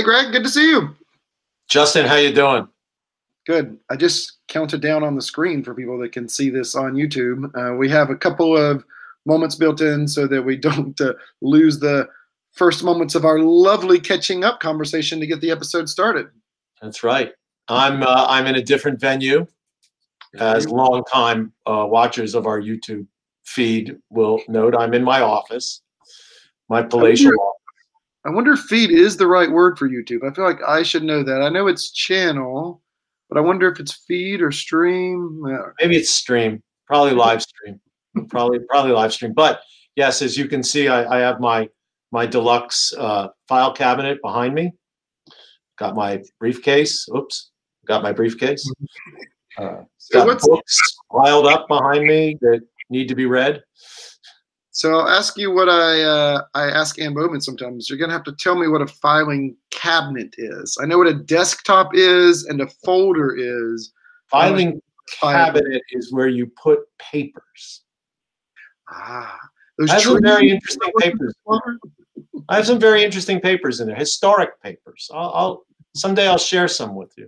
Hey, Greg, good to see you. Justin, how you doing? Good. I just counted down on the screen for people that can see this on YouTube. Uh, we have a couple of moments built in so that we don't uh, lose the first moments of our lovely catching up conversation to get the episode started. That's right. I'm uh, I'm in a different venue. As longtime uh, watchers of our YouTube feed will note, I'm in my office, my palatial office. I wonder if feed is the right word for YouTube. I feel like I should know that. I know it's channel, but I wonder if it's feed or stream. Maybe it's stream. Probably live stream. probably probably live stream. But yes, as you can see, I, I have my my deluxe uh, file cabinet behind me. Got my briefcase. Oops, got my briefcase. Uh, got books piled up behind me that need to be read. So I'll ask you what I uh, I ask Ann Bowman sometimes. You're gonna have to tell me what a filing cabinet is. I know what a desktop is and a folder is. Filing cabinet is where you put papers. Ah, those I have some very interesting papers. I have some very interesting papers in there, historic papers. I'll, I'll someday I'll share some with you.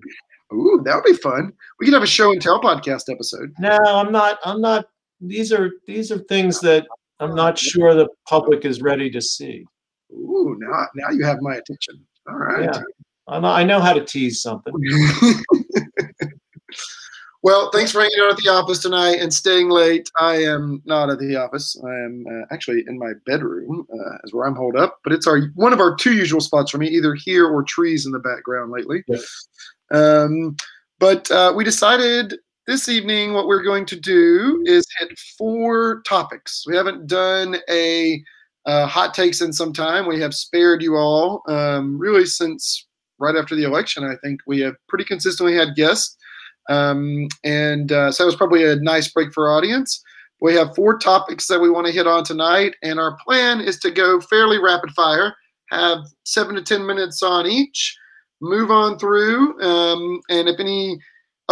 Ooh, that would be fun. We could have a show and tell podcast episode. No, I'm not. I'm not. These are these are things that I'm not sure the public is ready to see. Ooh, now now you have my attention. All right. Yeah, I know how to tease something. well, thanks for hanging out at the office tonight and staying late. I am not at the office. I am uh, actually in my bedroom, uh, is where I'm holed up. But it's our one of our two usual spots for me, either here or trees in the background lately. Yeah. Um, but uh, we decided this evening, what we're going to do is hit four topics. We haven't done a uh, hot takes in some time. We have spared you all um, really since right after the election. I think we have pretty consistently had guests. Um, and uh, so it was probably a nice break for audience. We have four topics that we want to hit on tonight, and our plan is to go fairly rapid fire, have seven to 10 minutes on each, move on through. Um, and if any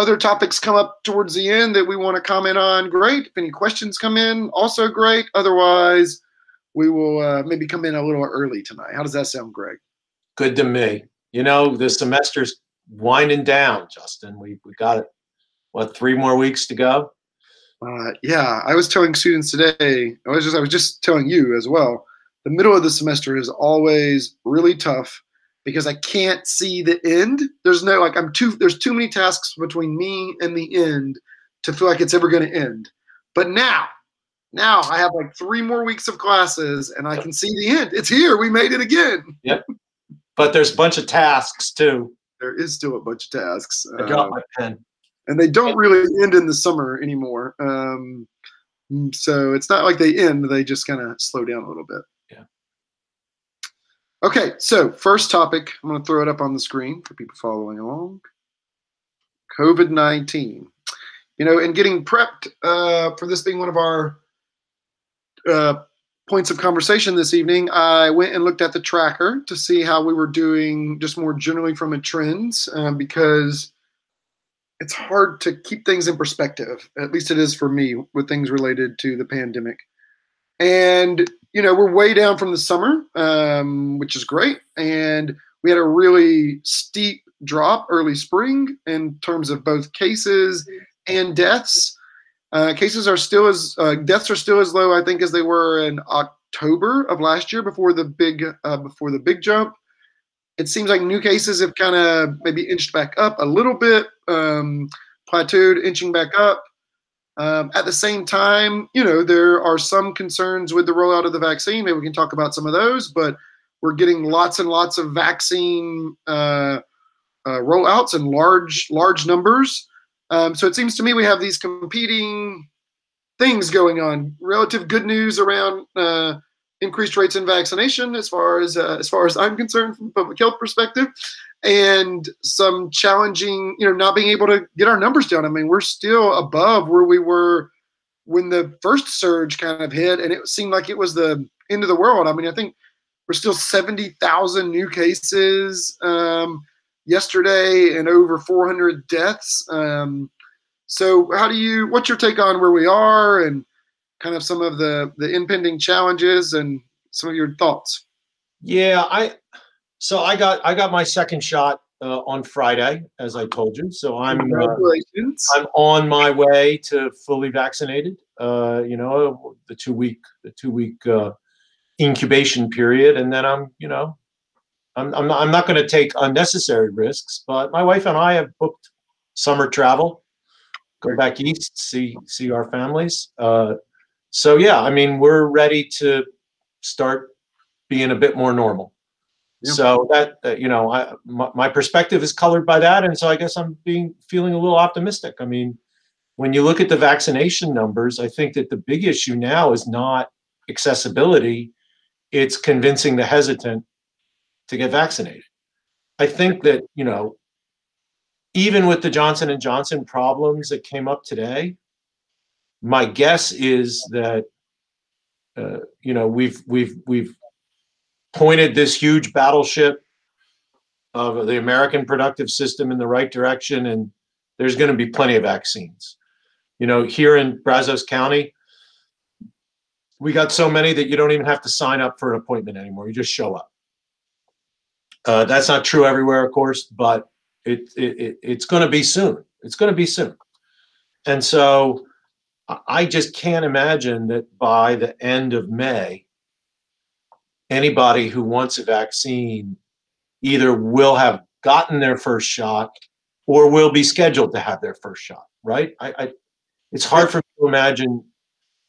other topics come up towards the end that we want to comment on, great. If any questions come in, also great. Otherwise, we will uh, maybe come in a little early tonight. How does that sound, Greg? Good to me. You know, the semester's winding down, Justin. We we got it. What three more weeks to go? Uh, yeah, I was telling students today. I was just I was just telling you as well. The middle of the semester is always really tough because I can't see the end. There's no like I'm too there's too many tasks between me and the end to feel like it's ever going to end. But now, now I have like three more weeks of classes and I can see the end. It's here. We made it again. Yep. But there's a bunch of tasks too. There is still a bunch of tasks. I dropped uh, my pen. And they don't really end in the summer anymore. Um, so it's not like they end; they just kind of slow down a little bit. Okay, so first topic, I'm going to throw it up on the screen for people following along. COVID 19. You know, and getting prepped uh, for this being one of our uh, points of conversation this evening, I went and looked at the tracker to see how we were doing just more generally from a trends um, because it's hard to keep things in perspective. At least it is for me with things related to the pandemic. And you know, we're way down from the summer, um, which is great. And we had a really steep drop early spring in terms of both cases and deaths. Uh, cases are still as uh, deaths are still as low, I think, as they were in October of last year before the big uh, before the big jump. It seems like new cases have kind of maybe inched back up a little bit, um, plateaued, inching back up. Um, at the same time, you know, there are some concerns with the rollout of the vaccine. Maybe we can talk about some of those, but we're getting lots and lots of vaccine uh, uh, rollouts in large, large numbers. Um, so it seems to me we have these competing things going on. Relative good news around uh, increased rates in vaccination, as far as uh, as far as I'm concerned, from a public health perspective, and some challenging, you know, not being able to get our numbers down. I mean, we're still above where we were when the first surge kind of hit, and it seemed like it was the end of the world. I mean, I think we're still 70,000 new cases um, yesterday and over 400 deaths. Um, so, how do you? What's your take on where we are and kind of some of the the impending challenges and some of your thoughts? Yeah, I So I got I got my second shot uh, on Friday, as I told you. So I'm uh, I'm on my way to fully vaccinated. Uh, you know, the two week the two week uh, incubation period, and then I'm you know, I'm I'm not, I'm not going to take unnecessary risks. But my wife and I have booked summer travel, go back east, see see our families. Uh, so yeah, I mean, we're ready to start being a bit more normal. So that uh, you know, I, my, my perspective is colored by that, and so I guess I'm being feeling a little optimistic. I mean, when you look at the vaccination numbers, I think that the big issue now is not accessibility; it's convincing the hesitant to get vaccinated. I think that you know, even with the Johnson and Johnson problems that came up today, my guess is that uh, you know we've we've we've pointed this huge battleship of the American productive system in the right direction, and there's going to be plenty of vaccines. You know, here in Brazos County, we got so many that you don't even have to sign up for an appointment anymore. You just show up. Uh, that's not true everywhere, of course, but it, it, it it's going to be soon. It's going to be soon. And so I just can't imagine that by the end of May, anybody who wants a vaccine either will have gotten their first shot or will be scheduled to have their first shot right? I, I it's hard for me to imagine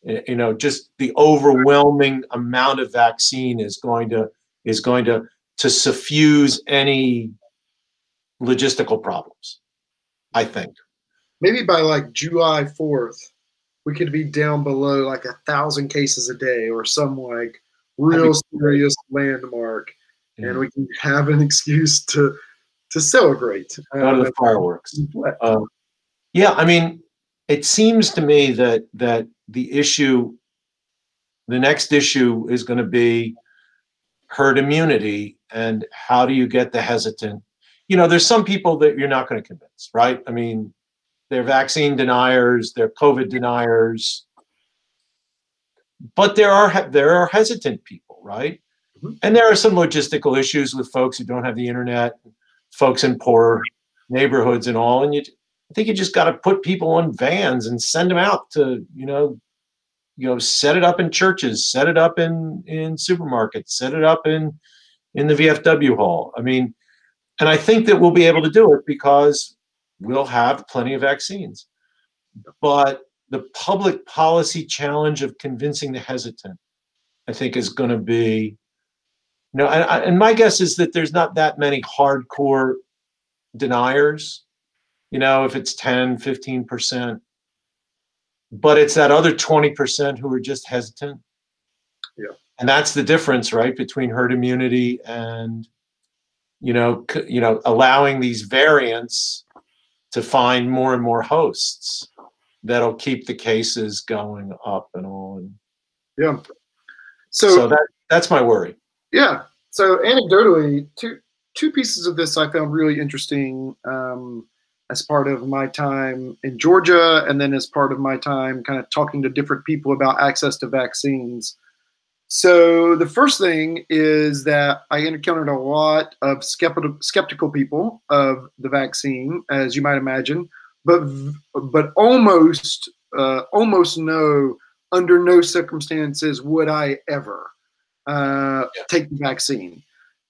you know just the overwhelming amount of vaccine is going to is going to to suffuse any logistical problems i think. Maybe by like July 4th, we could be down below like a thousand cases a day or some like real That'd be great. serious landmark, Yeah. and we can have an excuse to to celebrate. go to the fireworks Uh, yeah, I mean, it seems to me that that the issue, the next issue is going to be herd immunity and how do you get the hesitant? You know, there's some people that you're not going to convince, right? I mean, they're vaccine deniers, they're COVID deniers, but there are there are hesitant people, right? Mhm. And there are some logistical issues with folks who don't have the internet, folks in poor neighborhoods and all, and you I think you just got to put people on vans and send them out to, you know, you know, set it up in churches, set it up in in supermarkets, set it up in in the VFW hall. I mean, and I think that we'll be able to do it because we'll have plenty of vaccines. But the public policy challenge of convincing the hesitant, I think, is going to be, you know, and, I- and my guess is that there's not that many hardcore deniers you know, if it's 10, 15%. But it's that other 20% who are just hesitant. Yeah. And that's the difference, right, between herd immunity and, you know, you know, allowing these variants to find more and more hosts that'll keep the cases going up and all. And Yeah. so, So, that that's my worry. yeah. So anecdotally, two two pieces of this I found really interesting um, as part of my time in Georgia, and then as part of my time kind of talking to different people about access to vaccines. So the first thing is that I encountered a lot of skeptical skeptical people of the vaccine, as you might imagine, but but almost uh, almost no under no circumstances would I ever uh, Yeah. take the vaccine.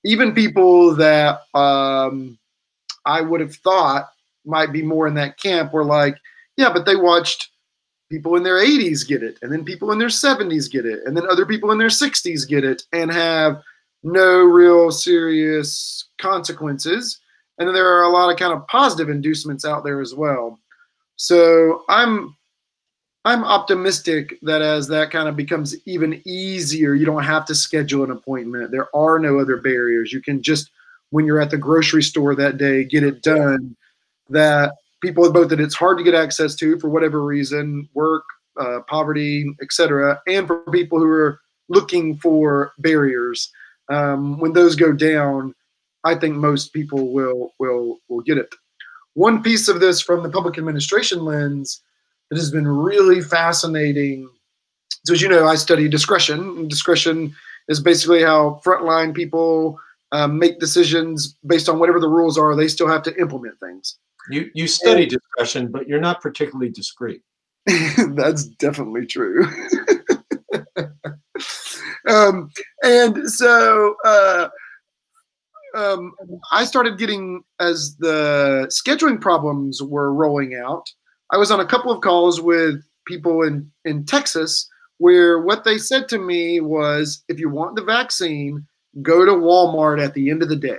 Even people that um, I would have thought might be more in that camp were like, yeah, but they watched people in their 80s get it, and then people in their 70s get it, and then other people in their 60s get it and have no real serious consequences. And then there are a lot of kind of positive inducements out there as well. So I'm I'm optimistic that as that kind of becomes even easier, you don't have to schedule an appointment. There are no other barriers. You can just, when you're at the grocery store that day, get it done. That people both that it's hard to get access to for whatever reason, work, uh, poverty, etc., and for people who are looking for barriers. Um, when those go down, I think most people will will will get it. One piece of this from the public administration lens that has been really fascinating. So, as you know, I study discretion. And discretion is basically how frontline people um, make decisions based on whatever the rules are. They still have to implement things. You you study discretion, but you're not particularly discreet. That's definitely true. um, and so uh, um, I started getting as the scheduling problems were rolling out. I was on a couple of calls with people in in Texas where what they said to me was, if you want the vaccine, go to Walmart at the end of the day.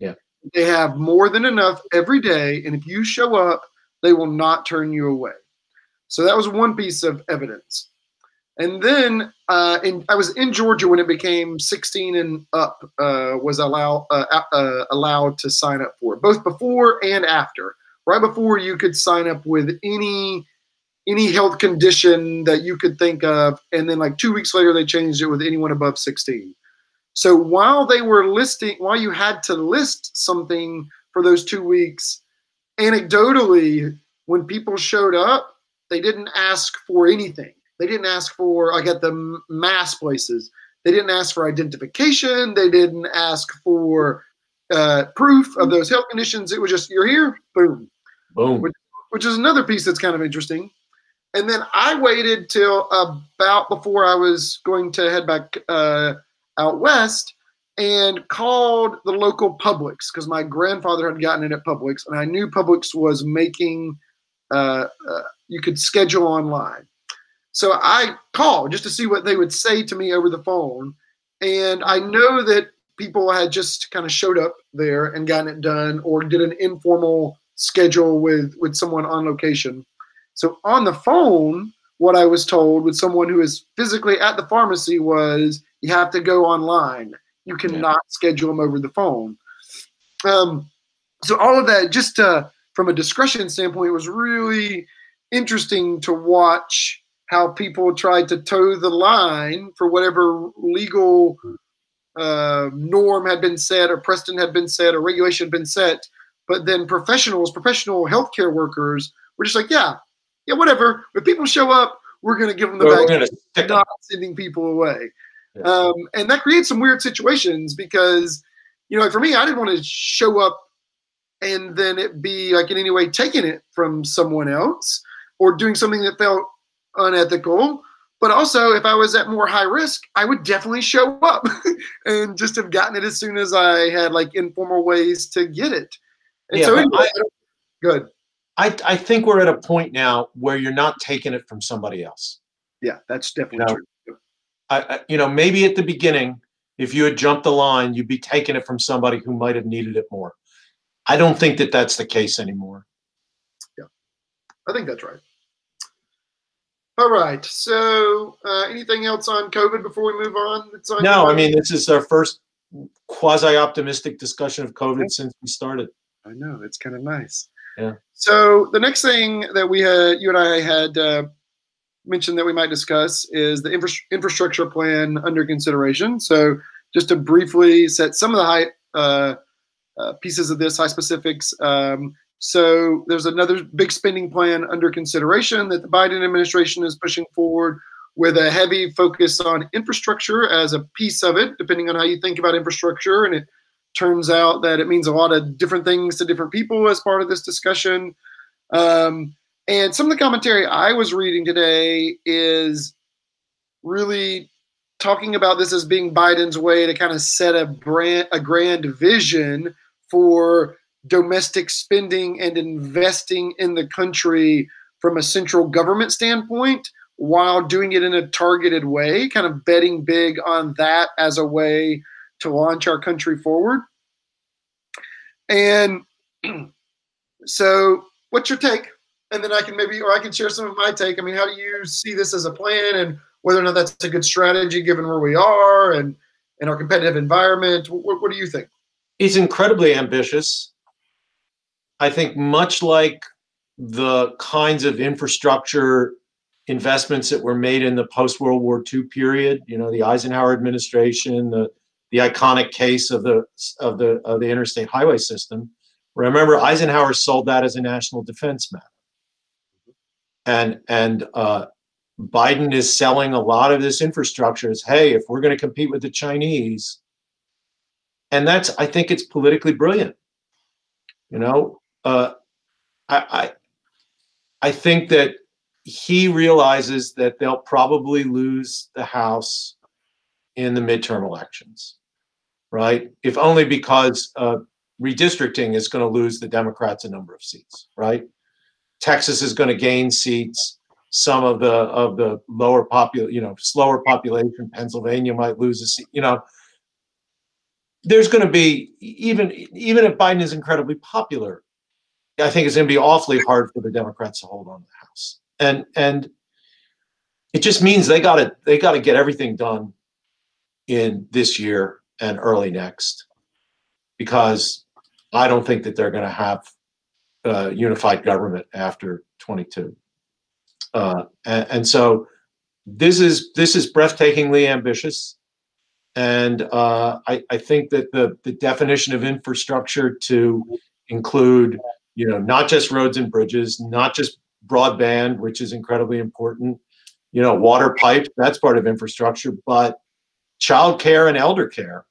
Yeah. They have more than enough every day, and if you show up, they will not turn you away. So that was one piece of evidence. And then uh, in, I was in Georgia when it became 16 and up uh, was allow, uh, uh, allowed to sign up for both before and after. Right before you could sign up with any any health condition that you could think of, and then like two weeks later they changed it with anyone above 16. So while they were listing, while you had to list something for those two weeks, anecdotally, when people showed up, they didn't ask for anything they didn't ask for, like at the mass places, they didn't ask for identification. They didn't ask for uh, proof of those health conditions. It was just, you're here, boom. Boom. Which, which is another piece that's kind of interesting. And then I waited till about before I was going to head back uh, out west and called the local Publix because my grandfather had gotten it at Publix, and I knew Publix was making uh, uh, you could schedule online. So I called just to see what they would say to me over the phone. And I know that people had just kind of showed up there and gotten it done or did an informal schedule with, with someone on location. So on the phone, what I was told with someone who is physically at the pharmacy was you have to go online. You cannot yeah. schedule them over the phone. Um, so all of that, just uh, from a discretion standpoint, was really interesting to watch how people tried to toe the line for whatever legal uh, norm had been set or precedent had been set or regulation had been set. But then professionals, professional healthcare workers were just like, yeah, yeah, whatever. If people show up, we're going to give them the well, vaccine, not sending people away. Yeah. Um, and that creates some weird situations because, you know, like for me, I didn't want to show up and then it be like in any way taking it from someone else or doing something that felt unethical. But also, if I was at more high risk, I would definitely show up and just have gotten it as soon as I had like informal ways to get it. And yeah, so, anyway, I, good. I, I think we're at a point now where you're not taking it from somebody else. Yeah, that's definitely you know, true. I, I, you know, maybe at the beginning, if you had jumped the line, you'd be taking it from somebody who might have needed it more. I don't think that that's the case anymore. Yeah, I think that's right. All right. So, uh, anything else on COVID before we move on? on no, I mean this is our first quasi-optimistic discussion of COVID since we started. I know it's kind of nice. Yeah. So the next thing that we had, you and I had uh, mentioned that we might discuss is the infra- infrastructure plan under consideration. So just to briefly set some of the high uh, uh pieces of this, high specifics. Um, so there's another big spending plan under consideration that the Biden administration is pushing forward with a heavy focus on infrastructure as a piece of it, depending on how you think about infrastructure. And it turns out that it means a lot of different things to different people as part of this discussion. Um, and some of the commentary I was reading today is really talking about this as being Biden's way to kind of set a brand, a grand vision for domestic spending and investing in the country from a central government standpoint while doing it in a targeted way, kind of betting big on that as a way to launch our country forward. And so, what's your take? And then I can maybe, or I can share some of my take. I mean, how do you see this as a plan and whether or not that's a good strategy given where we are and, and our competitive environment? What, what do you think? It's incredibly ambitious. I think much like the kinds of infrastructure investments that were made in the post World War II period, you know, the Eisenhower administration, the the iconic case of the of the of the interstate highway system. Remember, Eisenhower sold that as a national defense matter, and and uh, Biden is selling a lot of this infrastructure as, hey, if we're going to compete with the Chinese, and that's I think it's politically brilliant. You know, uh, I, I I think that he realizes that they'll probably lose the House in the midterm elections, right? If only because uh, redistricting is going to lose the Democrats a number of seats, right? Texas is going to gain seats. Some of the of the lower popul, you know, slower population. Pennsylvania might lose a seat. You know, there's going to be even even if Biden is incredibly popular, I think it's going to be awfully hard for the Democrats to hold on to the House. And and it just means they got to they got to get everything done in this year and early next because I don't think that they're going to have uh, unified government after 22. Uh, and, and, so this is this is breathtakingly ambitious, and uh, I, I, think that the the definition of infrastructure to include you know not just roads and bridges, not just broadband, which is incredibly important, you know water pipes that's part of infrastructure, but childcare and elder care.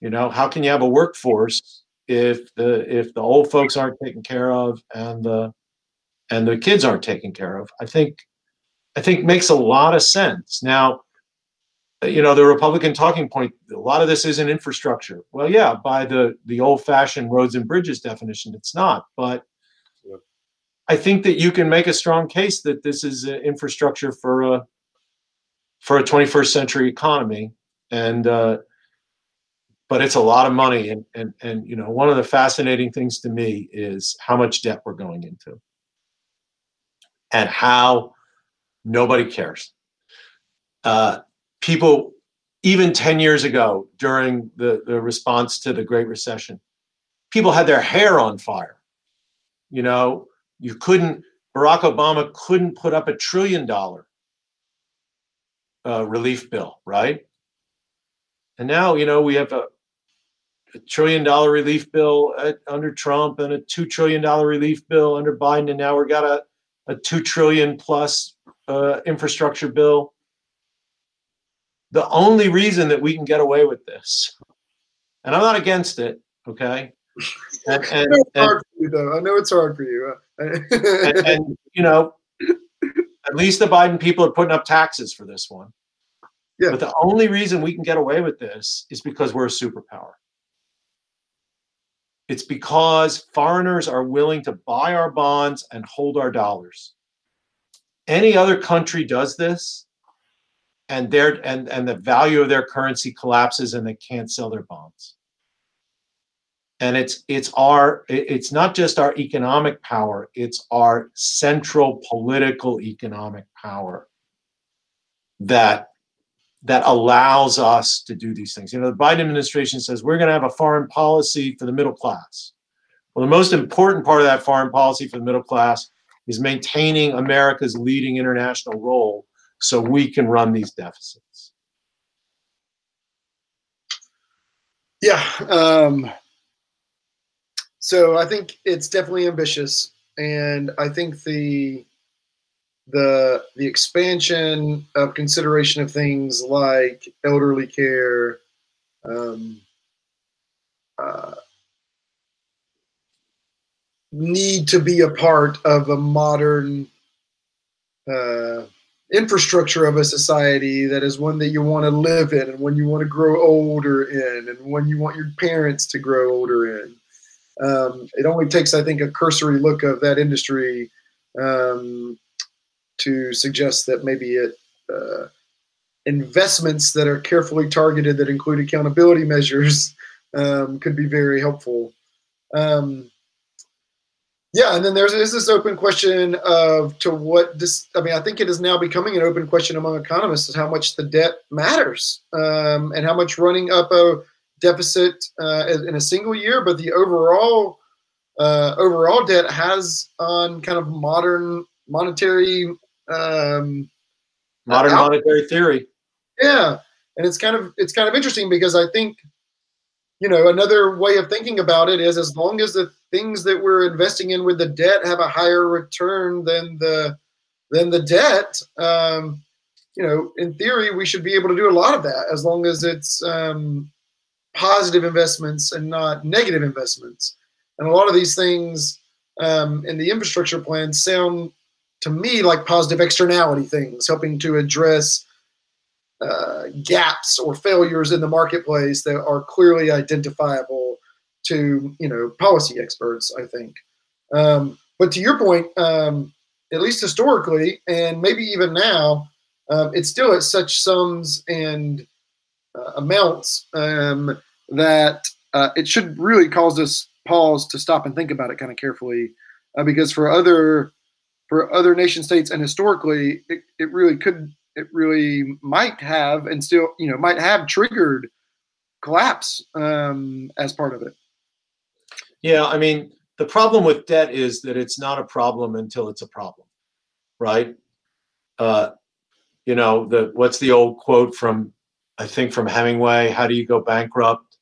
You know how can you have a workforce if the if the old folks aren't taken care of and the and the kids aren't taken care of i think i think makes a lot of sense now you know the republican talking point a lot of this isn't infrastructure. Well yeah by the the old fashioned roads and bridges definition it's not but yeah. i think that you can make a strong case that this is infrastructure for a for a 21st century economy and uh, but it's a lot of money and and and you know one of the fascinating things to me is how much debt we're going into. And how nobody cares. Uh, people even 10 years ago during the, the response to the great recession people had their hair on fire you know you couldn't barack obama couldn't put up a trillion dollar uh, relief bill right and now you know we have a a trillion dollar relief bill at, under Trump and a two trillion dollar relief bill under Biden, and now we've got a, a two trillion plus uh, infrastructure bill. The only reason that we can get away with this, and I'm not against it, okay. And, and, I, know it's hard for you, though. I know it's hard for you. and, and you know, at least the Biden people are putting up taxes for this one. Yeah. But the only reason we can get away with this is because we're a superpower. It's because foreigners are willing to buy our bonds and hold our dollars. Any other country does this, and their and, and the value of their currency collapses and they can't sell their bonds. And it's it's our it's not just our economic power, it's our central political economic power that that allows us to do these things. You know, the Biden administration says we're going to have a foreign policy for the middle class. Well, the most important part of that foreign policy for the middle class is maintaining America's leading international role so we can run these deficits. Yeah. Um, so I think it's definitely ambitious. And I think the the the expansion of consideration of things like elderly care, um, uh, need to be a part of a modern uh, infrastructure of a society that is one that you want to live in and when you want to grow older in and when you want your parents to grow older in. Um, it only takes, I think, a cursory look of that industry um, to suggest that maybe it uh, investments that are carefully targeted that include accountability measures um, could be very helpful. Um, yeah, and then there's is this open question of to what this. I mean, I think it is now becoming an open question among economists is how much the debt matters um, and how much running up a deficit uh, in a single year, but the overall uh, overall debt has on kind of modern monetary um, modern out- monetary theory. Yeah, and it's kind of it's kind of interesting because I think you know another way of thinking about it is as long as the things that we're investing in with the debt have a higher return than the than the debt um, you know in theory we should be able to do a lot of that as long as it's um, positive investments and not negative investments. And a lot of these things um, in the infrastructure plan sound to me like positive externality things, helping to address uh, gaps or failures in the marketplace that are clearly identifiable to you know policy experts. I think. Um, but to your point, um, at least historically, and maybe even now, um, it's still at such sums and uh, amounts um, that uh, it should really cause us pause to stop and think about it kind of carefully, uh, because for other for other nation states and historically, it, it really could it really might have and still you know might have triggered collapse um, as part of it. Yeah, I mean the problem with debt is that it's not a problem until it's a problem, right? Uh, you know the what's the old quote from I think from Hemingway? How do you go bankrupt?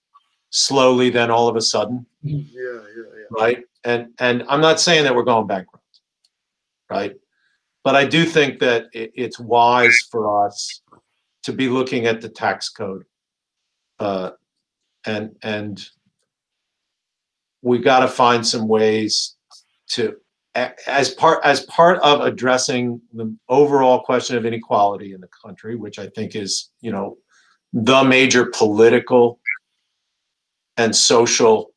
Slowly, then all of a sudden. Yeah, yeah, yeah. Right. And and I'm not saying that we're going bankrupt, right? But I do think that it, it's wise for us to be looking at the tax code, uh, and and we got to find some ways to as part as part of addressing the overall question of inequality in the country, which I think is you know the major political and social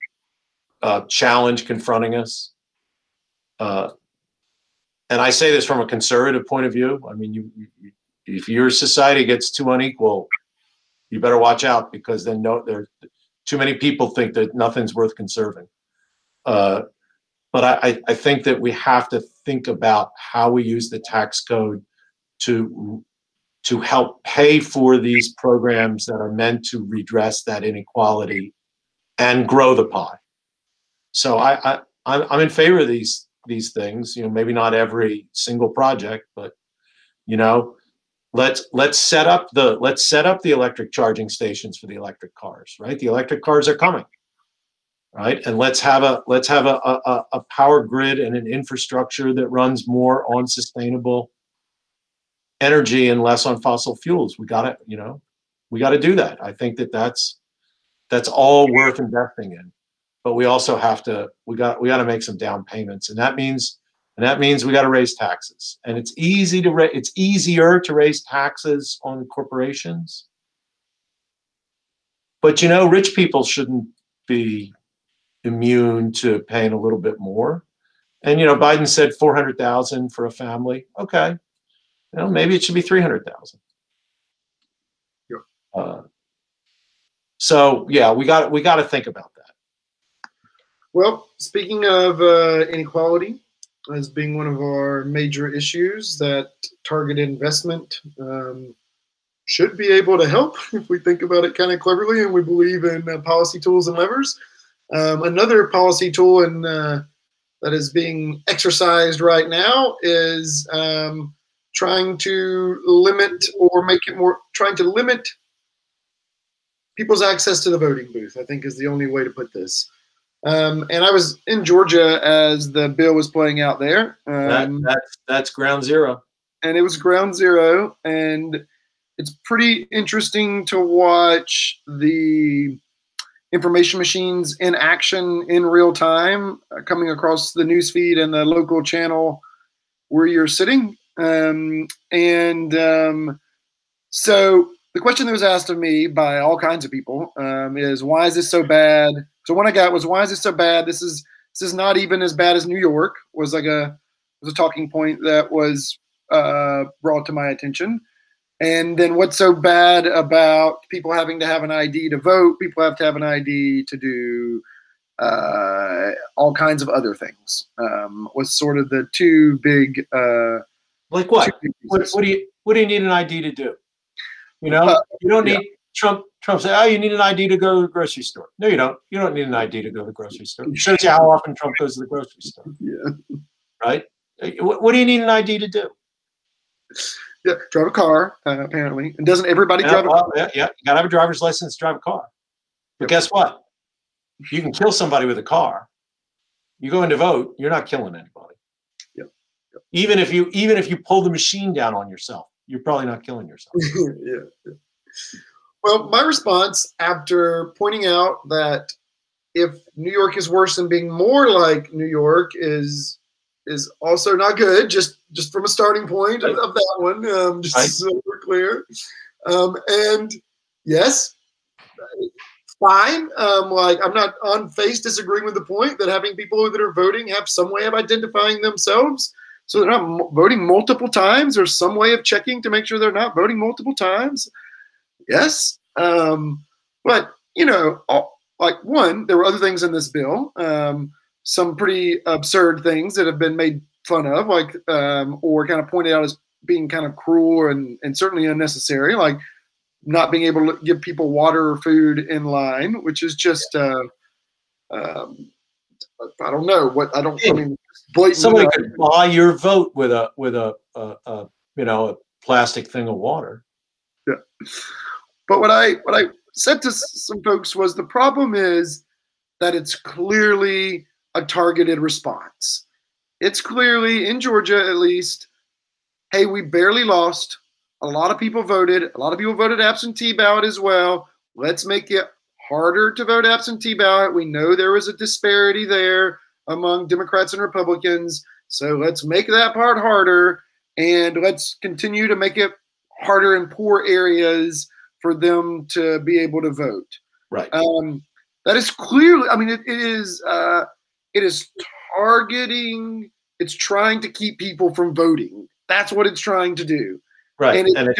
uh, challenge confronting us. Uh, and I say this from a conservative point of view. I mean, you, you, if your society gets too unequal, you better watch out because then no, there too many people think that nothing's worth conserving. Uh, but I, I think that we have to think about how we use the tax code to to help pay for these programs that are meant to redress that inequality and grow the pie. So I, I I'm, I'm in favor of these these things. You know, maybe not every single project, but you know, let's let's set up the let's set up the electric charging stations for the electric cars. Right, the electric cars are coming. Right, and let's have a let's have a, a, a power grid and an infrastructure that runs more on sustainable energy and less on fossil fuels. We got to, you know, we got to do that. I think that that's that's all worth investing in. But we also have to we got we got to make some down payments, and that means and that means we got to raise taxes. And it's easy to ra- it's easier to raise taxes on corporations. But you know, rich people shouldn't be immune to paying a little bit more. And you know, Biden said 400,000 for a family. Okay you know, maybe it should be 300,000. Yeah. Uh, so yeah, we got we got to think about that. Well, speaking of uh, inequality as being one of our major issues that targeted investment um, should be able to help if we think about it kind of cleverly and we believe in uh, policy tools and levers. Um, another policy tool and uh, that is being exercised right now is um, trying to limit or make it more, trying to limit people's access to the voting booth, I think is the only way to put this. Um, and I was in Georgia as the bill was playing out there. Um, that, that's, that's ground zero. And it was ground zero. And it's pretty interesting to watch the information machines in action in real time uh, coming across the newsfeed and the local channel where you're sitting. Um, and um, so the question that was asked of me by all kinds of people um, is why is this so bad? So one I got was why is this so bad? This is this is not even as bad as New York was like a was a talking point that was uh, brought to my attention. And then what's so bad about people having to have an ID to vote? People have to have an ID to do uh, all kinds of other things. Um, was sort of the two big uh, like what? what? What do you What do you need an ID to do? You know, uh, you don't need yeah. Trump. Trump say, "Oh, you need an ID to go to the grocery store." No, you don't. You don't need an ID to go to the grocery store. It shows you how often Trump goes to the grocery store. Yeah. Right. What, what do you need an ID to do? Yeah, drive a car uh, apparently, and doesn't everybody yeah, drive a car? Yeah, yeah. You gotta have a driver's license to drive a car. But yep. guess what? You can kill somebody with a car. You go in to vote, you're not killing anybody Yeah. even if you even if you pull the machine down on yourself you're probably not killing yourself yeah, yeah, Well, my response after pointing out that if New York is worse than being more like New York is is also not good. Just just from a starting point of, of that one, um, just right. so we're clear. Um, and yes, fine. Um, like I'm not on face disagreeing with the point that having people that are voting have some way of identifying themselves, so they're not voting multiple times, or some way of checking to make sure they're not voting multiple times. Yes, um, but you know, all, like one, there were other things in this bill. Um, some pretty absurd things that have been made fun of, like um, or kind of pointed out as being kind of cruel and, and certainly unnecessary, like not being able to give people water or food in line, which is just uh, um, I don't know what I don't. I mean, somebody could buy your vote with a with a, a, a you know a plastic thing of water. Yeah, but what I what I said to some folks was the problem is that it's clearly a targeted response. It's clearly in Georgia, at least, hey, we barely lost. A lot of people voted. A lot of people voted absentee ballot as well. Let's make it harder to vote absentee ballot. We know there was a disparity there among Democrats and Republicans. So let's make that part harder and let's continue to make it harder in poor areas for them to be able to vote. Right. Um, that is clearly, I mean, it, it is uh, it is targeting. It's trying to keep people from voting. That's what it's trying to do. Right. And, and, it's,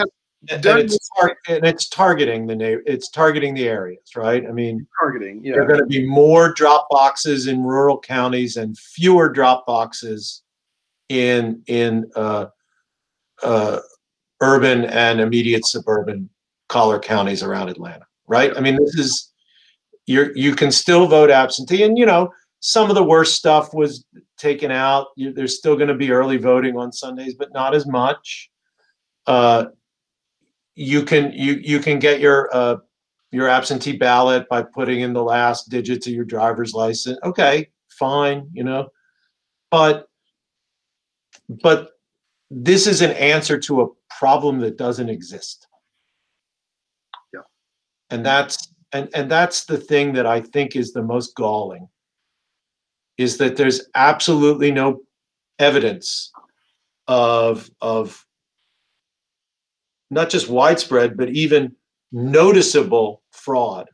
and, it's, tar- and it's, targeting the na- it's targeting the areas, right? I mean, targeting. Yeah. There are going to be more drop boxes in rural counties and fewer drop boxes in in uh, uh, urban and immediate suburban collar counties around Atlanta, right? I mean, this is you you can still vote absentee, and you know some of the worst stuff was taken out. You, there's still going to be early voting on Sundays, but not as much. Uh, you can you you can get your uh, your absentee ballot by putting in the last digits of your driver's license. Okay, fine, you know, but but this is an answer to a problem that doesn't exist. Yeah, and that's and and that's the thing that I think is the most galling is that there's absolutely no evidence of of not just widespread but even noticeable fraud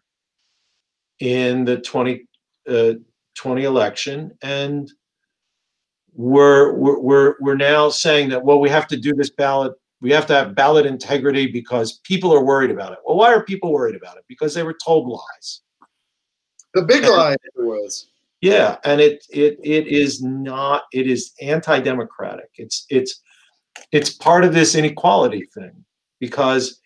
in the 20, uh, 20 election. And we're, we're we're now saying that well we have to do this ballot we have to have ballot integrity because people are worried about it. Well why are people worried about it? Because they were told lies. The big and, lie was yeah, and it it it is not. It is anti-democratic. It's it's it's part of this inequality thing because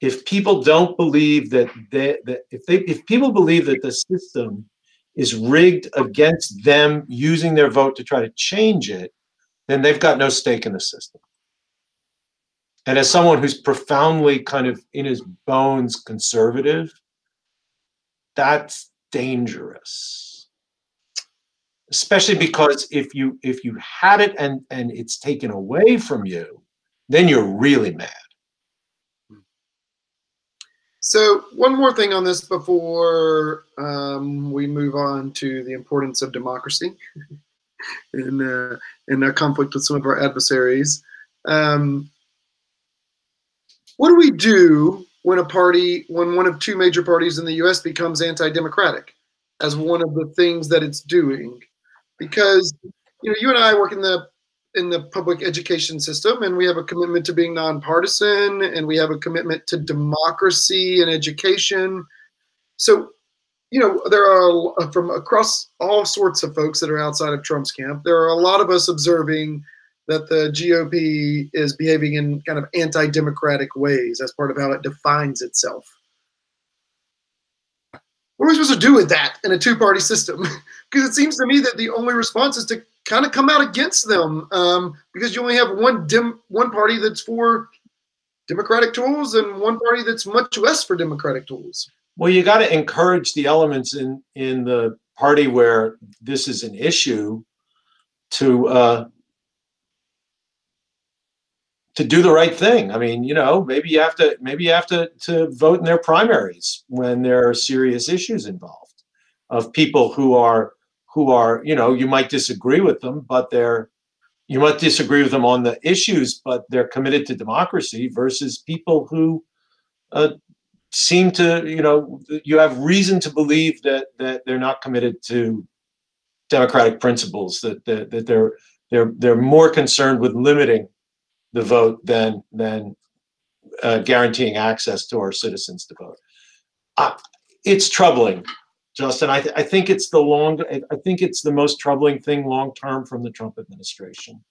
if people don't believe that they that if they if people believe that the system is rigged against them using their vote to try to change it, then they've got no stake in the system. And as someone who's profoundly kind of in his bones conservative, that's dangerous especially because if you if you had it and and it's taken away from you then you're really mad. So one more thing on this before um, we move on to the importance of democracy in uh, in a conflict with some of our adversaries. Um, what do we do when a party when one of two major parties in the us becomes anti-democratic as one of the things that it's doing because you know you and I work in the in the public education system and we have a commitment to being nonpartisan and we have a commitment to democracy and education. So you know there are uh, from across all sorts of folks that are outside of trump's camp there are a lot of us observing that the gop is behaving in kind of anti-democratic ways as part of how it defines itself what are we supposed to do with that in a two-party system? because it seems to me that the only response is to kind of come out against them um, because you only have one dim one party that's for democratic tools and one party that's much less for democratic tools. Well, you got to encourage the elements in in the party where this is an issue to uh, to do the right thing. I mean, you know, maybe you have to maybe you have to to vote in their primaries when there are serious issues involved of people who are who are, you know, you might disagree with them, but they're you might disagree with them on the issues, but they're committed to democracy versus people who uh, seem to, you know, you have reason to believe that that they're not committed to democratic principles, that that, that they're they're they're more concerned with limiting the vote than than uh, guaranteeing access to our citizens to vote. Uh, it's troubling, Justin. I, th- I think it's the long. I think it's the most troubling thing long term from the Trump administration.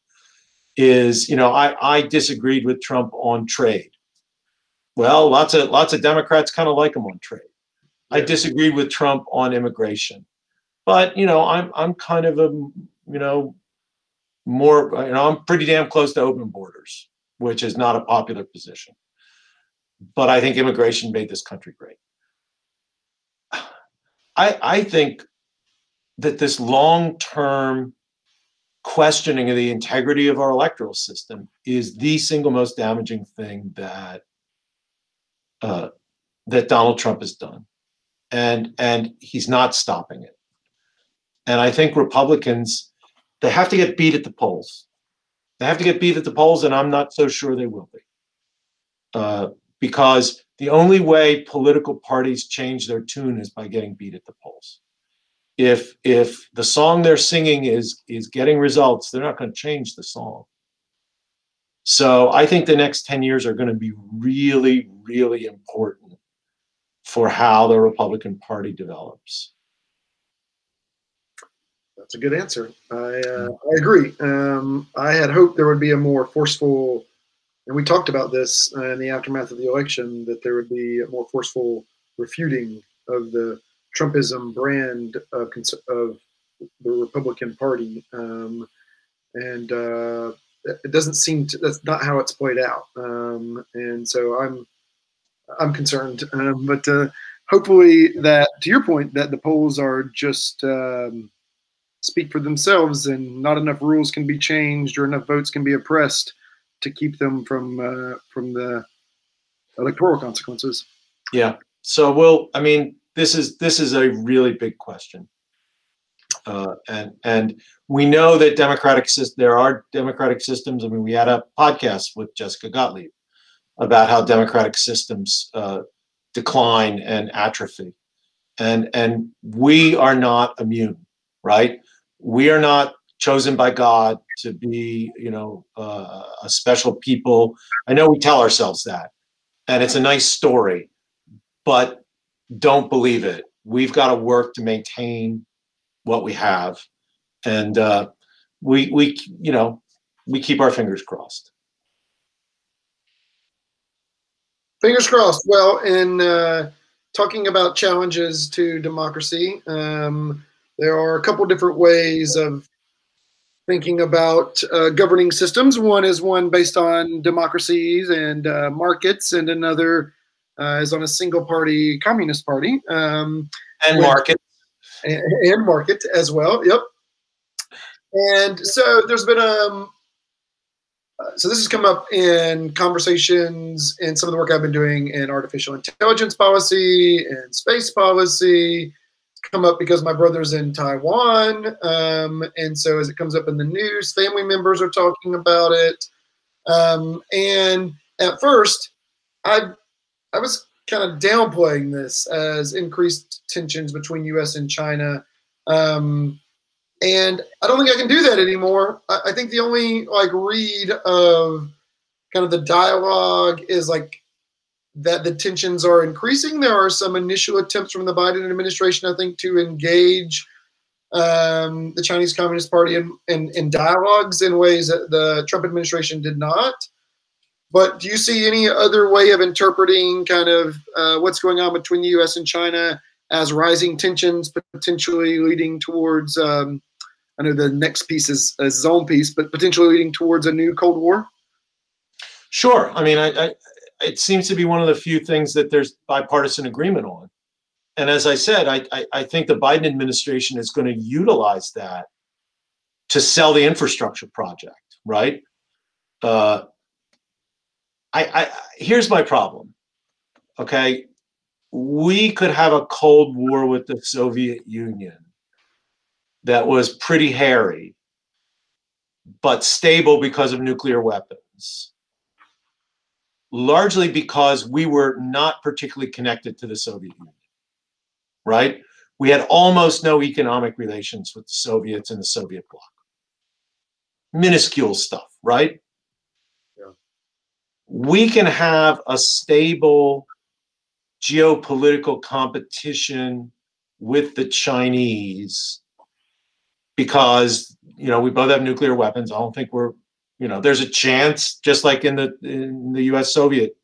Is you know I I disagreed with Trump on trade. Well, lots of lots of Democrats kind of like him on trade. I disagreed with Trump on immigration, but you know I'm I'm kind of a you know more, you know, I'm pretty damn close to open borders, which is not a popular position. But I think immigration made this country great. I, I think that this long term questioning of the integrity of our electoral system is the single most damaging thing that uh, that Donald Trump has done, and and he's not stopping it. And I think Republicans they have to get beat at the polls. They have to get beat at the polls, and I'm not so sure they will be. Uh, because the only way political parties change their tune is by getting beat at the polls. If if the song they're singing is is getting results, they're not going to change the song. So I think the next 10 years are going to be really, really important for how the Republican Party develops. That's a good answer. I uh, I agree. Um, I had hoped there would be a more forceful, and we talked about this uh, in the aftermath of the election that there would be a more forceful refuting of the Trumpism brand of, of the Republican Party, um, and uh, it doesn't seem to. That's not how it's played out, um, and so I'm I'm concerned. Um, but uh, hopefully, that to your point, that the polls are just um, speak for themselves, and not enough rules can be changed or enough votes can be oppressed to keep them from uh, from the electoral consequences. Yeah. So, well, I mean, this is this is a really big question, uh, and and we know that democratic there are democratic systems. I mean, we had a podcast with Jessica Gottlieb about how democratic systems uh, decline and atrophy, and and we are not immune, right? We are not chosen by God to be, you know, uh, a special people. I know we tell ourselves that, and it's a nice story, but don't believe it. We've got to work to maintain what we have, and uh, we we you know we keep our fingers crossed. Fingers crossed. Well, in uh, talking about challenges to democracy. Um, there are a couple different ways of thinking about uh, governing systems. One is one based on democracies and uh, markets, and another uh, is on a single party communist party. Um, and market. And, and, market as well. Yep. And so there's been um, uh, so this has come up in conversations in some of the work I've been doing in artificial intelligence policy and space policy come up because my brother's in Taiwan. Um, and so as it comes up in the news, family members are talking about it. Um, and at first, I, I was kind of downplaying this as increased tensions between U.S. and China. Um, and I don't think I can do that anymore. I, I think the only like read of kind of the dialogue is like that the tensions are increasing. There are some initial attempts from the Biden administration, I think, to engage um, the Chinese Communist Party in, in, in, dialogues in ways that the Trump administration did not. But do you see any other way of interpreting kind of uh, what's going on between the U.S. and China as rising tensions potentially leading towards? Um, I know the next piece is a zone piece, but potentially leading towards a new Cold War. Sure. I mean, I, I it seems to be one of the few things that there's bipartisan agreement on. And as I said, I, I, I think the Biden administration is going to utilize that to sell the infrastructure project, right? Uh, I, I here's my problem. Okay, we could have a cold war with the Soviet Union that was pretty hairy, but stable because of nuclear weapons. Largely because we were not particularly connected to the Soviet Union, right? We had almost no economic relations with the Soviets and the Soviet bloc. Minuscule stuff, right? Yeah. We can have a stable geopolitical competition with the Chinese because you know we both have nuclear weapons. I don't think we're you know there's a chance just like in the in the U.S. Soviet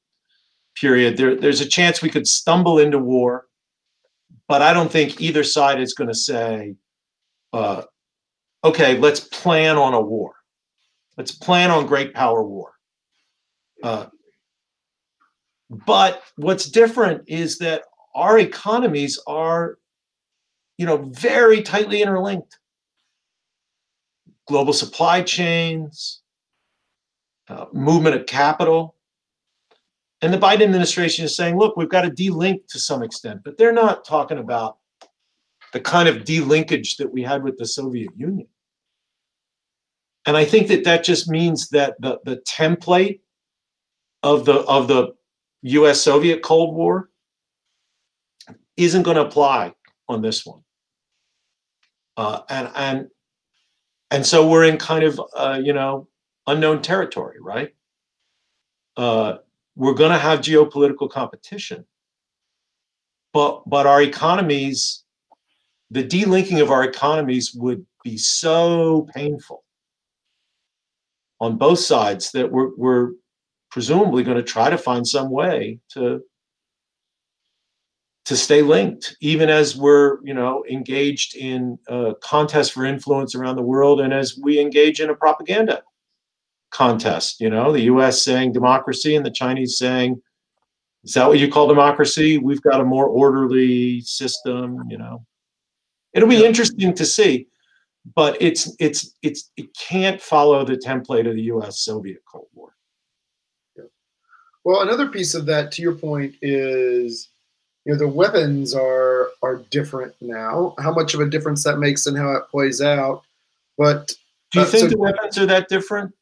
period there there's a chance we could stumble into war, but I don't think either side is going to say, uh, okay, let's plan on a war. Let's plan on great power war. Uh, but what's different is that our economies are, you know, very tightly interlinked. Global supply chains, uh, movement of capital. And the Biden administration is saying, look, we've got to delink to some extent, but they're not talking about the kind of delinkage that we had with the Soviet Union. And I think that that just means that the, the template of the of the US Soviet Cold War isn't going to apply on this one. Uh, and and and so we're in kind of uh, you know unknown territory, right? Uh, we're going to have geopolitical competition, but but our economies, the delinking of our economies would be so painful on both sides that we're we're presumably going to try to find some way to to stay linked even as we're you know engaged in a contest for influence around the world and as we engage in a propaganda contest you know the us saying democracy and the chinese saying is that what you call democracy? We've got a more orderly system you know. It'll be interesting to see but it's it's it's it can't follow the template of the us soviet cold war. Well, another piece of that, to your point, is you know the weapons are are different now. How much of a difference that makes and how it plays out. But do you Uh, think so- the weapons are that different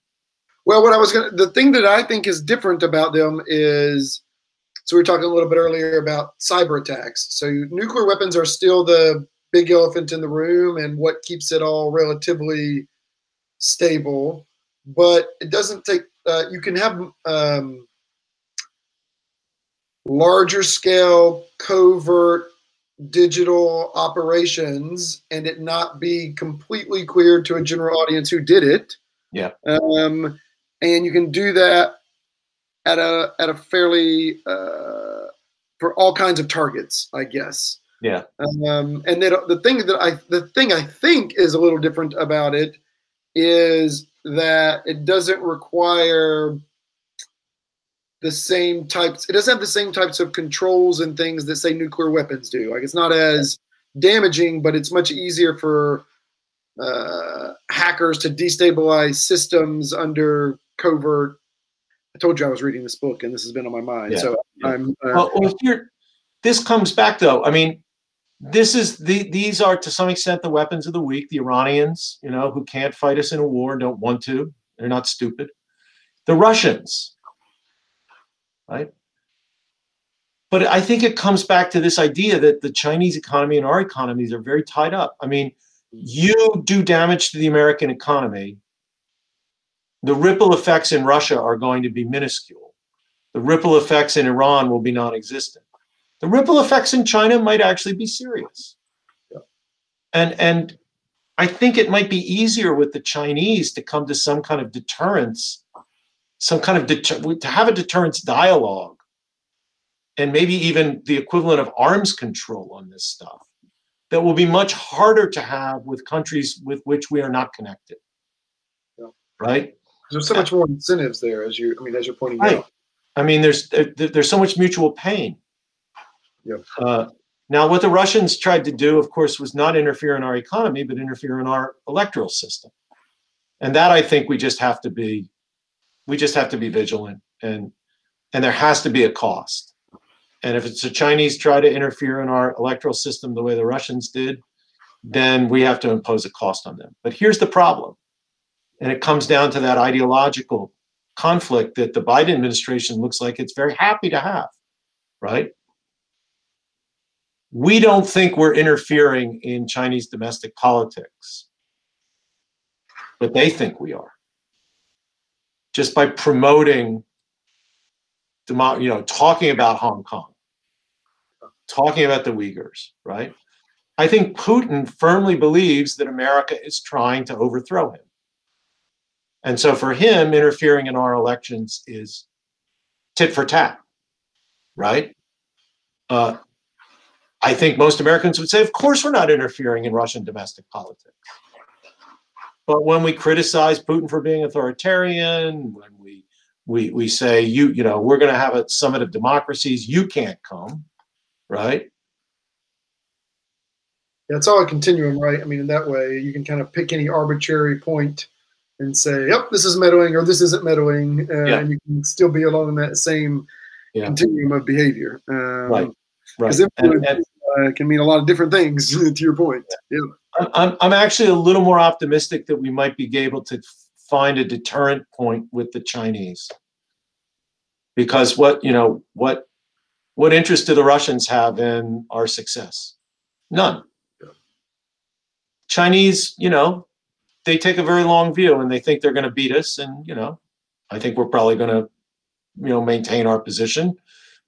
well, what I was gonna the thing that I think is different about them is so we were talking a little bit earlier about cyber attacks. So nuclear weapons are still the big elephant in the room and what keeps it all relatively stable. But it doesn't take. Uh, you can have um, larger scale covert digital operations and it not be completely clear to a general audience who did it. Yeah. Um, and you can do that at a at a fairly uh, for all kinds of targets, I guess. Yeah. Um, and then the thing that I the thing I think is a little different about it is that it doesn't require the same types. It doesn't have the same types of controls and things that say nuclear weapons do. Like it's not as damaging, but it's much easier for uh, hackers to destabilize systems under covert. I told you I was reading this book, and this has been on my mind. Yeah, so yeah. I'm. Uh, well, well here this comes back though i mean this is the these are to some extent the weapons of the weak the iranians you know who can't fight us in a war don't want to they're not stupid the russians right but i think it comes back to this idea that the chinese economy and our economies are very tied up i mean you do damage to the american economy the ripple effects in russia are going to be minuscule the ripple effects in iran will be non-existent the ripple effects in China might actually be serious. Yeah. And and I think it might be easier with the Chinese to come to some kind of deterrence, some kind of deter- to have a deterrence dialogue, and maybe even the equivalent of arms control on this stuff. That will be much harder to have with countries with which we are not connected. Yeah. Right? There's so much more incentives there, as you. I mean, as you're pointing Right. out. I mean, there's there, there's so much mutual pain. Yep. Uh, now, what the Russians tried to do, of course, was not interfere in our economy, but interfere in our electoral system, and that I think we just have to be, we just have to be vigilant. And and there has to be a cost. And if it's the Chinese try to interfere in our electoral system the way the Russians did, then we have to impose a cost on them. But here's the problem. And it comes down to that ideological conflict that the Biden administration looks like it's very happy to have, right? We don't think we're interfering in Chinese domestic politics, but they think we are. Just by promoting, demo, you know, talking about Hong Kong, talking about the Uyghurs, right? I think Putin firmly believes that America is trying to overthrow him. And so for him, interfering in our elections is tit for tat, right? Uh, I think most Americans would say, of course, we're not interfering in Russian domestic politics. But when we criticize Putin for being authoritarian, when we we we say you you know we're going to have a summit of democracies, you can't come, right? Yeah, it's all a continuum, right? I mean, in that way, you can kind of pick any arbitrary point and say, "Yep, this is meddling," or "This isn't meddling," uh, yeah. and you can still be along that same yeah. continuum of behavior. Um, right, right. influence and, and, uh, can mean a lot of different things. to your point, yeah. I'm I'm actually a little more optimistic that we might be able to find a deterrent point with the Chinese, because what you know what what interest do the Russians have in our success? None. Chinese, you know, they take a very long view and they think they're going to beat us. And, you know, I think we're probably going to, you know, maintain our position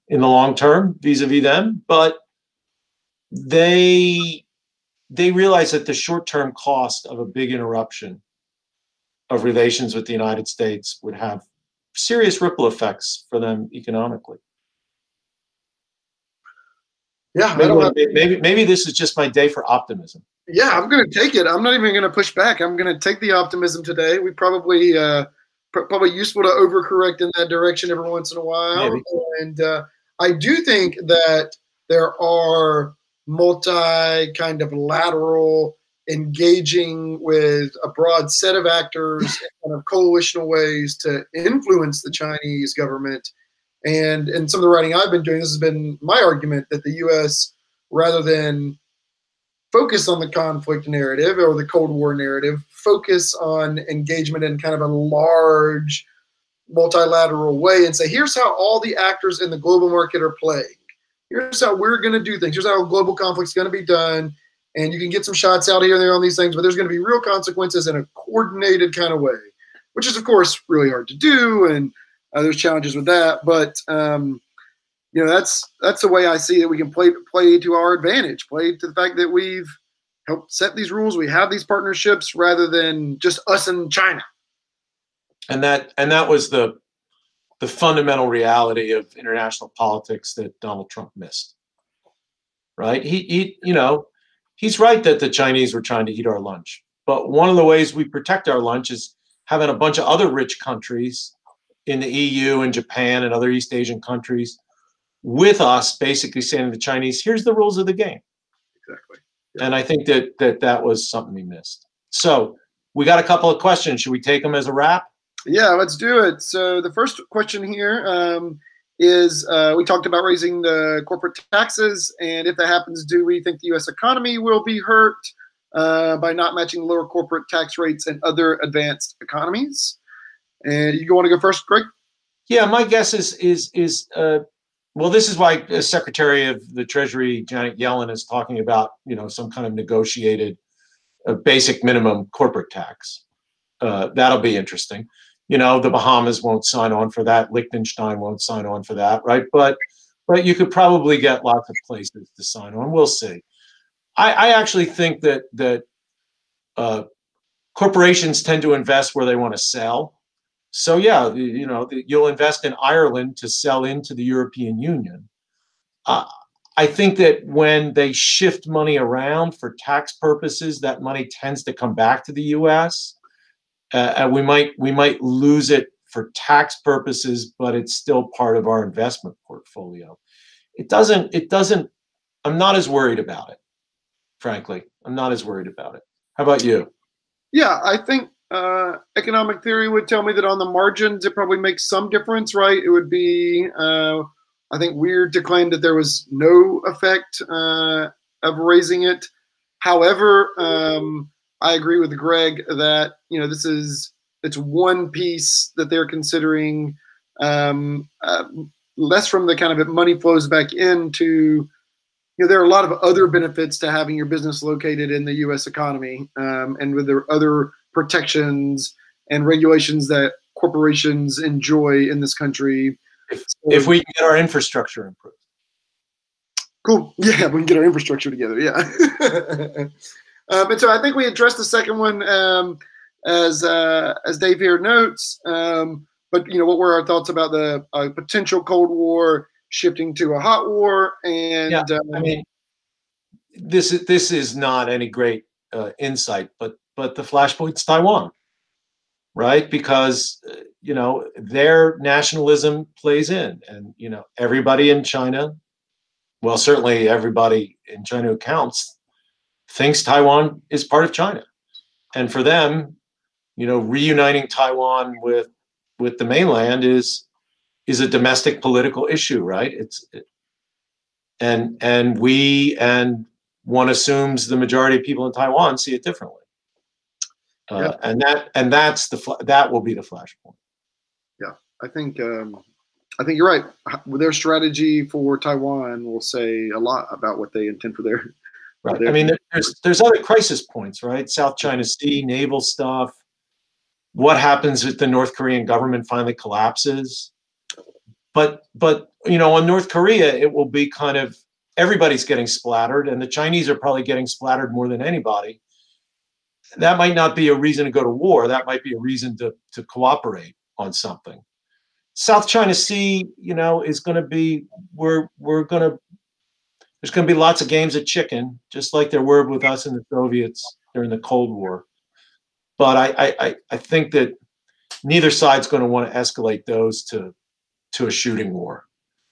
in the long term vis-a-vis them. But they they realize that the short-term cost of a big interruption of relations with the United States would have serious ripple effects for them economically. Yeah, maybe, maybe maybe this is just my day for optimism. Yeah, I'm going to take it. I'm not even going to push back. I'm going to take the optimism today. We probably uh, pr- probably useful to overcorrect in that direction every once in a while. Maybe. And uh, I do think that there are multi kind of lateral engaging with a broad set of actors in kind of coalitional ways to influence the Chinese government. And in some of the writing I've been doing, this has been my argument that the U.S. rather than focus on the conflict narrative or the Cold War narrative, focus on engagement in kind of a large multilateral way and say, here's how all the actors in the global market are playing. Here's how we're going to do things. Here's how global conflict's going to be done. And you can get some shots out here and there on these things, but there's going to be real consequences in a coordinated kind of way, which is, of course, really hard to do. And uh, there's challenges with that. But um, you know that's that's the way I see it. We can play play to our advantage, play to the fact that we've helped set these rules. We have these partnerships rather than just us and China. And that and that was the the fundamental reality of international politics that Donald Trump missed. Right? He he you know he's right that the Chinese were trying to eat our lunch, but one of the ways we protect our lunch is having a bunch of other rich countries in the EU and Japan and other East Asian countries with us basically saying to the Chinese, here's the rules of the game. Exactly. Yeah. And I think that, that that was something we missed. So we got a couple of questions. Should we take them as a wrap? Yeah, let's do it. So the first question here um, is: uh, we talked about raising the corporate taxes, and if that happens, do we think the U.S. economy will be hurt uh, by not matching lower corporate tax rates and other advanced economies? And you want to go first, Greg? Yeah, my guess is is is uh, well, this is why Secretary of the Treasury Janet Yellen is talking about, you know, some kind of negotiated uh, basic minimum corporate tax. Uh, that'll be interesting. You know, the Bahamas won't sign on for that. Liechtenstein won't sign on for that, right? But but you could probably get lots of places to sign on. We'll see. I, I actually think that that uh, corporations tend to invest where they want to sell so yeah, you know, you'll invest in Ireland to sell into the European Union. Uh, I think that when they shift money around for tax purposes, that money tends to come back to the U.S. Uh, and we might we might lose it for tax purposes, but it's still part of our investment portfolio. It doesn't. It doesn't. I'm not as worried about it, frankly. I'm not as worried about it. How about you? Yeah, I think uh, economic theory would tell me that on the margins it probably makes some difference, right? It would be, uh, I think, weird to claim that there was no effect uh, of raising it. However, um, I agree with Greg that you know this is it's one piece that they're considering. Um, uh, less from the kind of money flows back into you know, there are a lot of other benefits to having your business located in the U.S. economy, um, and with the other protections and regulations that corporations enjoy in this country. If, so, if we get our infrastructure improved. Cool. Yeah, we can get our infrastructure together. Yeah. um, and so I think we addressed the second one um, as uh, as Dave here notes. Um, but you know, what were our thoughts about the uh, potential Cold War? shifting to a hot war. And yeah, um, I mean, this is this is not any great uh, insight, but but the flashpoint's Taiwan, right? Because you know their nationalism plays in, and you know everybody in China, well, certainly everybody in China who counts, thinks Taiwan is part of China, and for them, you know, reuniting Taiwan with with the mainland is is a domestic political issue, right? It's and and we and one assumes the majority of people in Taiwan see it differently, uh, yeah. and that and that's the that will be the flashpoint. Yeah, I think um, I think you're right. Their strategy for Taiwan will say a lot about what they intend for their. Right. Their I mean, there's there's other crisis points, right? South China Sea, naval stuff. What happens if the North Korean government finally collapses? But but you know, on North Korea, it will be kind of everybody's getting splattered, and the Chinese are probably getting splattered more than anybody. That might not be a reason to go to war. That might be a reason to to cooperate on something. South China Sea, you know, is going to be we're we're going to there's going to be lots of games of chicken, just like there were with us and the Soviets during the Cold War. But I I I think that neither side's going to want to escalate those to to a shooting war.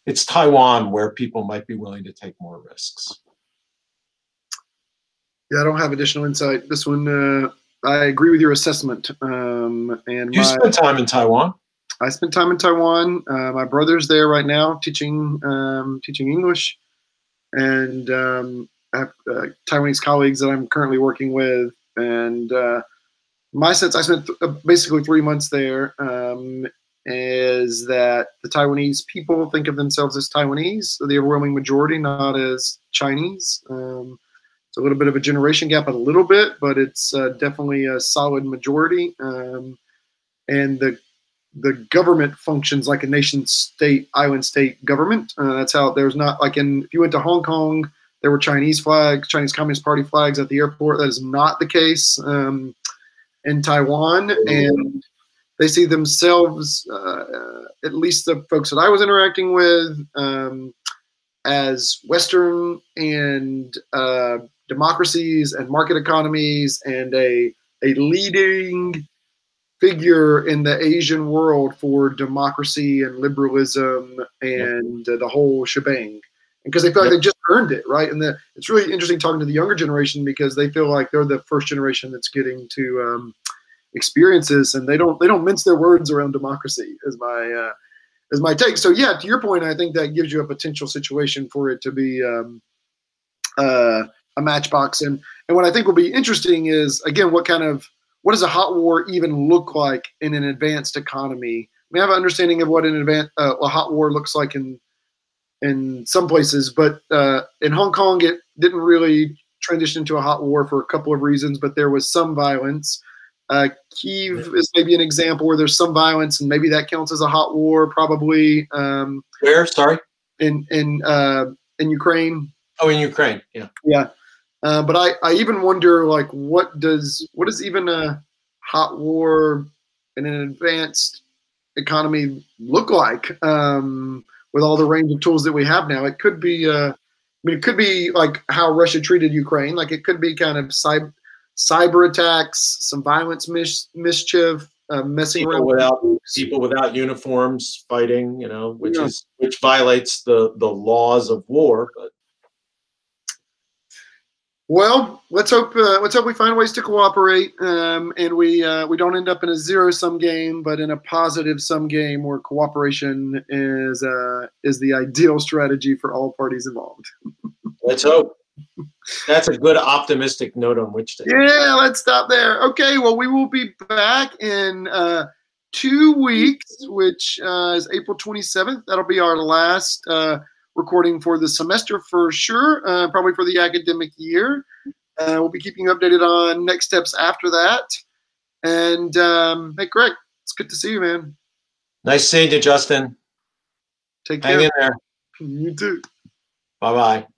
It's Taiwan where people might be willing to take more risks. Yeah, I don't have additional insight. This one, uh, I agree with your assessment. Um, and you my, spent time in Taiwan. I spent time in Taiwan. Uh, my brother's there right now, teaching um, teaching English, and um, I have uh, Taiwanese colleagues that I'm currently working with. And uh, my sense, I spent th- uh, basically three months there, um, is that the Taiwanese people think of themselves as Taiwanese, the overwhelming majority, not as Chinese. Um, a little bit of a generation gap, a little bit, but it's uh, definitely a solid majority. Um, and the the government functions like a nation state, island state government. Uh, that's how there's not like in if you went to Hong Kong, there were Chinese flags, Chinese Communist Party flags at the airport. That is not the case um, in Taiwan, and they see themselves, uh, at least the folks that I was interacting with, um, as Western and uh, democracies and market economies and a, a leading figure in the Asian world for democracy and liberalism and uh, the whole shebang. Because they feel like they just earned it, right? And the, it's really interesting talking to the younger generation because they feel like they're the first generation that's getting to um, experiences, and they don't they don't mince their words around democracy. Is my uh, is my take. So yeah, to your point, I think that gives you a potential situation for it to be um, uh, a matchbox. And and what I think will be interesting is again, what kind of what does a hot war even look like in an advanced economy? We have an understanding of what an advanced uh, a hot war looks like in in some places, but uh, in Hong Kong, it didn't really transition into a hot war for a couple of reasons. But there was some violence. Uh, Kiev is maybe an example where there's some violence, and maybe that counts as a hot war. Probably. Um, where? Sorry. In in uh, in Ukraine. Oh, in Ukraine. Yeah. Yeah. Uh, but I, I even wonder like what does what does even a hot war in an advanced economy look like um, with all the range of tools that we have now? It could be uh, I mean it could be like how Russia treated Ukraine. Like it could be kind of cyber cyber attacks, some violence, mis- mischief, uh, messing people around without people without uniforms fighting, you know, which yeah. is which violates the the laws of war. But Well, let's hope uh, let's hope we find ways to cooperate, um, and we uh, we don't end up in a zero sum game, but in a positive sum game where cooperation is uh, is the ideal strategy for all parties involved. Let's hope. That's a good optimistic note on which to. Yeah, let's stop there. Okay, well, we will be back in uh, two weeks, which uh, is April 27th. That'll be our last uh, recording for the semester for sure, uh, probably for the academic year. Uh, we'll be keeping you updated on next steps after that. And um, hey, Greg, it's good to see you, man. Nice seeing you, Justin. Take care. Hang in there. You too. Bye bye.